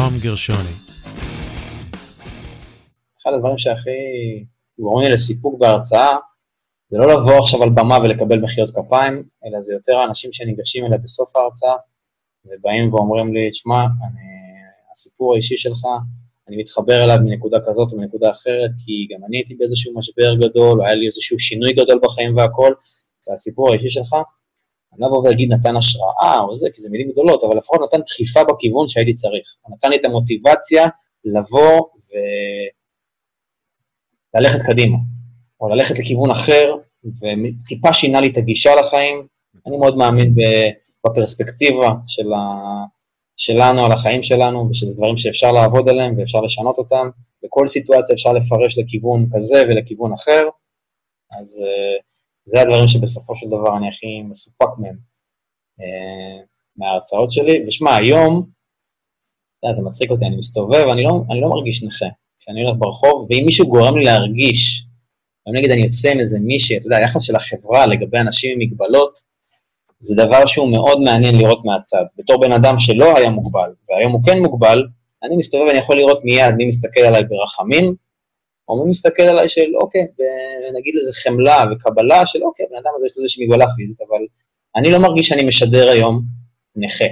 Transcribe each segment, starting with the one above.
נועם גרשוני. אחד הדברים שהכי גורמים לסיפוק בהרצאה, זה לא לבוא עכשיו על במה ולקבל מחיאות כפיים, אלא זה יותר האנשים שניגשים אליי בסוף ההרצאה, ובאים ואומרים לי, תשמע, הסיפור האישי שלך, אני מתחבר אליו מנקודה כזאת או מנקודה אחרת, כי גם אני הייתי באיזשהו משבר גדול, או היה לי איזשהו שינוי גדול בחיים והכל, והסיפור האישי שלך, אני לא אבוא ואגיד נתן השראה או זה, כי זה מילים גדולות, אבל לפחות נתן דחיפה בכיוון שהייתי צריך. הוא נתן לי את המוטיבציה לבוא וללכת קדימה, או ללכת לכיוון אחר, וטיפה שינה לי את הגישה לחיים. אני מאוד מאמין בפרספקטיבה של ה... שלנו על החיים שלנו, ושזה דברים שאפשר לעבוד עליהם ואפשר לשנות אותם. בכל סיטואציה אפשר לפרש לכיוון כזה ולכיוון אחר, אז uh, זה הדברים שבסופו של דבר אני הכי מסופק מהם, uh, מההרצאות שלי. ושמע, היום, אתה יודע, זה מצחיק אותי, אני מסתובב, אני לא, אני לא מרגיש נכה. כשאני הולך ברחוב, ואם מישהו גורם לי להרגיש, אם נגיד אני יוצא עם איזה מישהי, אתה יודע, היחס של החברה לגבי אנשים עם מגבלות, זה דבר שהוא מאוד מעניין לראות מהצד. בתור בן אדם שלא היה מוגבל, והיום הוא כן מוגבל, אני מסתובב ואני יכול לראות מיד מי מסתכל עליי ברחמים, מי מסתכל עליי של אוקיי, ונגיד לזה חמלה וקבלה של אוקיי, בן אדם הזה יש לו איזושהי מגבלה פיזית, אבל אני לא מרגיש שאני משדר היום נכה,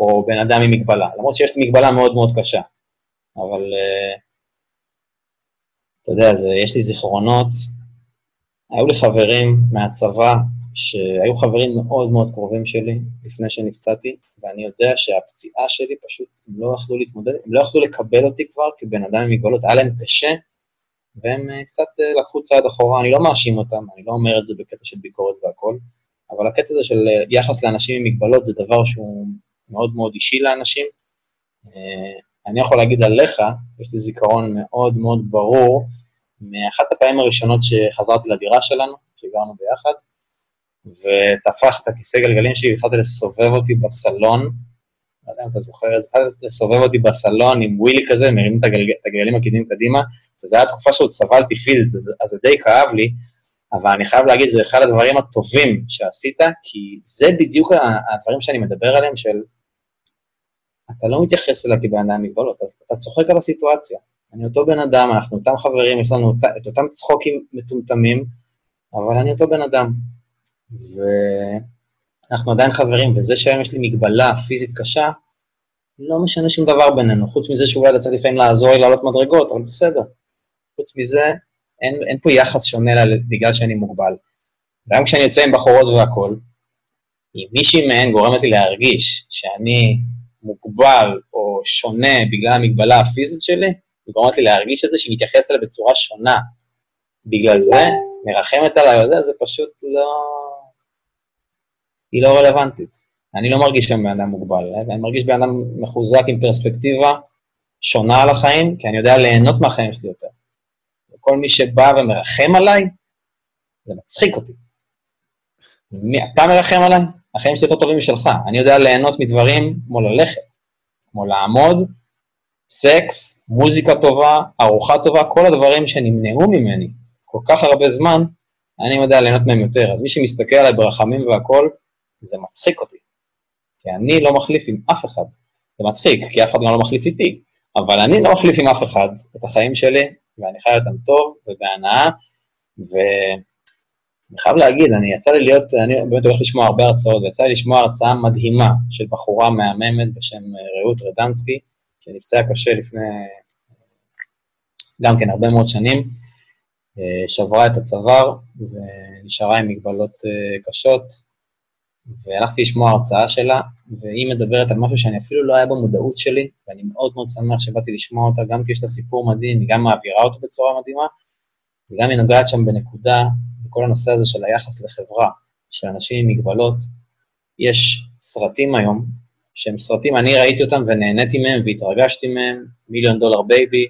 או בן אדם עם מגבלה, למרות שיש לי מגבלה מאוד מאוד קשה, אבל uh, אתה יודע, זה, יש לי זיכרונות, היו לי חברים מהצבא שהיו חברים מאוד מאוד קרובים שלי לפני שנפצעתי, ואני יודע שהפציעה שלי פשוט, הם לא יכלו להתמודד, הם לא יכלו לקבל אותי כבר כבן אדם עם מגבלות, היה להם קשה, והם אה, קצת אה, לקחו צעד אחורה, אני לא מאשים אותם, אני לא אומר את זה בקטע של ביקורת והכל, אבל הקטע הזה של אה, יחס לאנשים עם מגבלות זה דבר שהוא מאוד מאוד אישי לאנשים. אני יכול להגיד עליך, יש לי זיכרון מאוד מאוד ברור, מאחת הפעמים הראשונות שחזרתי לדירה שלנו, שגרנו ביחד, ותפס את הכיסא גלגלים שלי והתחלתי לסובב אותי בסלון, לא יודע אם אתה זוכר, התחלתי לסובב אותי בסלון עם ווילי כזה, מרים את, הגלג, את הגלגלים הקדמים קדימה, וזו הייתה תקופה שעוד סבלתי פיזית, אז זה די כאב לי, אבל אני חייב להגיד, זה אחד הדברים הטובים שעשית, כי זה בדיוק הדברים שאני מדבר עליהם, של אתה לא מתייחס אליי כבן אדם מגבלות, אתה, אתה צוחק על הסיטואציה. אני אותו בן אדם, אנחנו אותם חברים, יש לנו את אותם צחוקים מטומטמים, אבל אני אותו בן אדם. ואנחנו עדיין חברים, וזה שהיום יש לי מגבלה פיזית קשה, לא משנה שום דבר בינינו, חוץ מזה שאולי אתה צריך לפעמים לעזור לי לעלות מדרגות, אבל בסדר. חוץ מזה, אין, אין פה יחס שונה לה, בגלל שאני מוגבל. גם כשאני יוצא עם בחורות והכול, אם מישהי מהן גורמת לי להרגיש שאני מוגבל או שונה בגלל המגבלה הפיזית שלי, היא גורמת לי להרגיש את זה שהיא מתייחסת אליה בצורה שונה. בגלל זה, מרחמת עליי, זה, זה פשוט לא... היא לא רלוונטית. אני לא מרגיש שם בן אדם מוגבל, אה? אני מרגיש בן אדם מחוזק עם פרספקטיבה שונה על החיים, כי אני יודע ליהנות מהחיים שלי יותר. וכל מי שבא ומרחם עליי, זה מצחיק אותי. מי, אתה מרחם עליי? החיים שלי יותר טובים משלך. אני יודע ליהנות מדברים כמו ללכת, כמו לעמוד, סקס, מוזיקה טובה, ארוחה טובה, כל הדברים שנמנעו ממני כל כך הרבה זמן, אני יודע ליהנות מהם יותר. אז מי שמסתכל עליי ברחמים והכול, זה מצחיק אותי. כי אני לא מחליף עם אף אחד. זה מצחיק, כי אף אחד גם לא מחליף איתי, אבל אני לא מחליף עם אף אחד את החיים שלי, ואני חי אותם טוב ובהנאה, ואני חייב להגיד, אני יצא לי להיות, אני באמת הולך לשמוע הרבה הרצאות, ויצא לי לשמוע הרצאה מדהימה של בחורה מהממת בשם אה, רעות רדנסקי, שנפצעה קשה לפני גם כן הרבה מאוד שנים, אה, שברה את הצוואר ונשארה עם מגבלות אה, קשות, והלכתי לשמוע הרצאה שלה, והיא מדברת על משהו שאני אפילו לא היה במודעות שלי, ואני מאוד מאוד שמח שבאתי לשמוע אותה, גם כי יש לה סיפור מדהים, היא גם מעבירה אותו בצורה מדהימה, וגם היא נוגעת שם בנקודה, בכל הנושא הזה של היחס לחברה, של אנשים עם מגבלות. יש סרטים היום, שהם סרטים, אני ראיתי אותם ונהניתי מהם והתרגשתי מהם, מיליון דולר בייבי,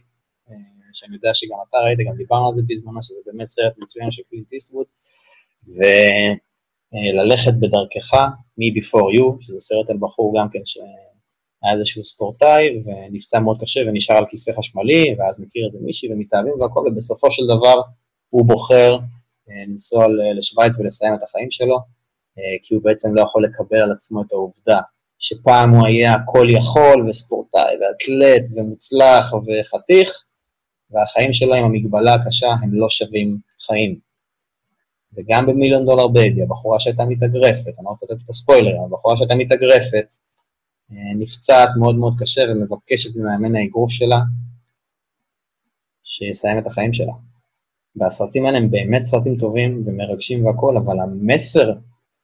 אה, שאני יודע שגם אתה ראית, גם דיברנו על זה בזמנו, שזה באמת סרט מצוין של קלינט איסטווד, אה, ללכת בדרכך, Me Before You, שזה סרט על בחור גם כן שהיה איזשהו ספורטאי ונפצע מאוד קשה ונשאר על כיסא חשמלי, ואז מכיר את זה מישהי ומתאהבים והכל, ובסופו של דבר הוא בוחר אה, לנסוע לשוויץ ולסיים את החיים שלו, אה, כי הוא בעצם לא יכול לקבל על עצמו את העובדה שפעם הוא היה הכל יכול וספורטאי ואתלט ומוצלח וחתיך, והחיים שלו עם המגבלה הקשה הם לא שווים חיים. וגם במיליון דולר בייבי, הבחורה שהייתה מתאגרפת, אני לא רוצה לתת את הספוילר, הבחורה שהייתה מתאגרפת, אה, נפצעת מאוד מאוד קשה ומבקשת ממאמן האגרוף שלה שיסיים את החיים שלה. והסרטים האלה הם באמת סרטים טובים ומרגשים והכול, אבל המסר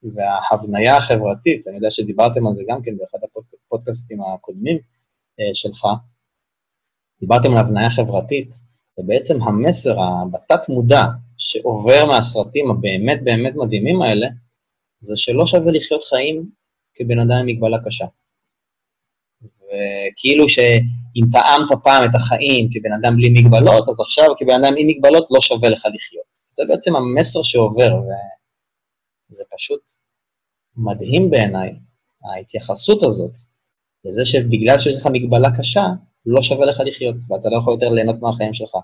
וההבניה החברתית, אני יודע שדיברתם על זה גם כן באחד הפודקאסטים הקודמים אה, שלך, דיברתם על הבניה חברתית, ובעצם המסר בתת מודע שעובר מהסרטים הבאמת באמת מדהימים האלה, זה שלא שווה לחיות חיים כבן אדם עם מגבלה קשה. וכאילו שאם טעמת פעם את החיים כבן אדם בלי מגבלות, אז עכשיו כבן אדם עם מגבלות לא שווה לך לחיות. זה בעצם המסר שעובר, וזה פשוט מדהים בעיניי, ההתייחסות הזאת, לזה שבגלל שיש לך מגבלה קשה, לא שווה לך לחיות, ואתה לא יכול יותר ליהנות מהחיים שלך.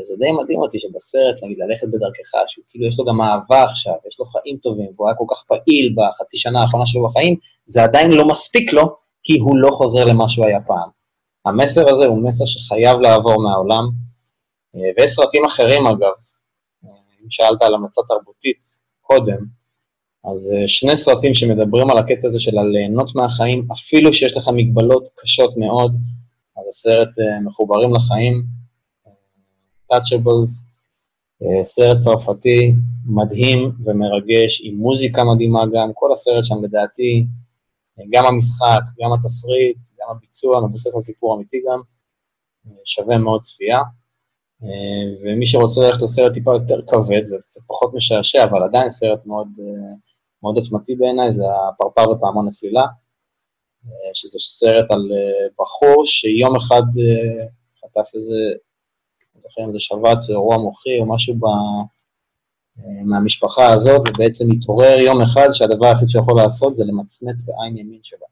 וזה די מדהים אותי שבסרט, נגיד, ללכת בדרכך, שהוא כאילו יש לו גם אהבה עכשיו, יש לו חיים טובים, והוא היה כל כך פעיל בחצי שנה האחרונה שלו בחיים, זה עדיין לא מספיק לו, כי הוא לא חוזר למה שהוא היה פעם. המסר הזה הוא מסר שחייב לעבור מהעולם, אה, ויש סרטים אחרים אגב, אה, אם שאלת על המלצה תרבותית קודם, אז אה, שני סרטים שמדברים על הקטע הזה של הליהנות מהחיים, אפילו שיש לך מגבלות קשות מאוד, אז הסרט מחוברים לחיים, Touchables, סרט צרפתי מדהים ומרגש, עם מוזיקה מדהימה גם, כל הסרט שם לדעתי גם המשחק, גם התסריט, גם הביצוע, מבוסס על סיפור אמיתי גם, שווה מאוד צפייה. ומי שרוצה ללכת לסרט טיפה יותר כבד, זה פחות משעשע, אבל עדיין סרט מאוד, מאוד עוצמתי בעיניי, זה הפרפר ופעמון הצלילה, שזה סרט על בחור שיום אחד חטף איזה, זוכר אם זה שבץ או אירוע מוחי או משהו ב... מהמשפחה הזאת, ובעצם מתעורר יום אחד שהדבר היחיד שיכול לעשות זה למצמץ בעין ימין שלו.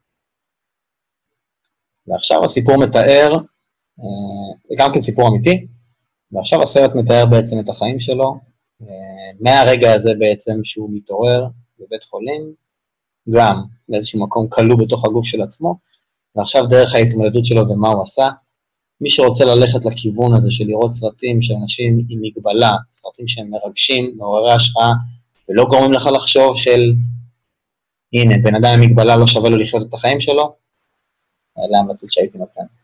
ועכשיו הסיפור מתאר, זה גם כן סיפור אמיתי, ועכשיו הסרט מתאר בעצם את החיים שלו, מהרגע הזה בעצם שהוא מתעורר בבית חולים, גם באיזשהו מקום כלוא בתוך הגוף של עצמו, ועכשיו דרך ההתמודדות שלו ומה הוא עשה, מי שרוצה ללכת לכיוון הזה של לראות סרטים של אנשים עם מגבלה, סרטים שהם מרגשים, מעוררי השראה, ולא גורמים לך לחשוב של, הנה, בן אדם עם מגבלה לא שווה לו לחיות את החיים שלו, אלה המלצות שהייתי נותן.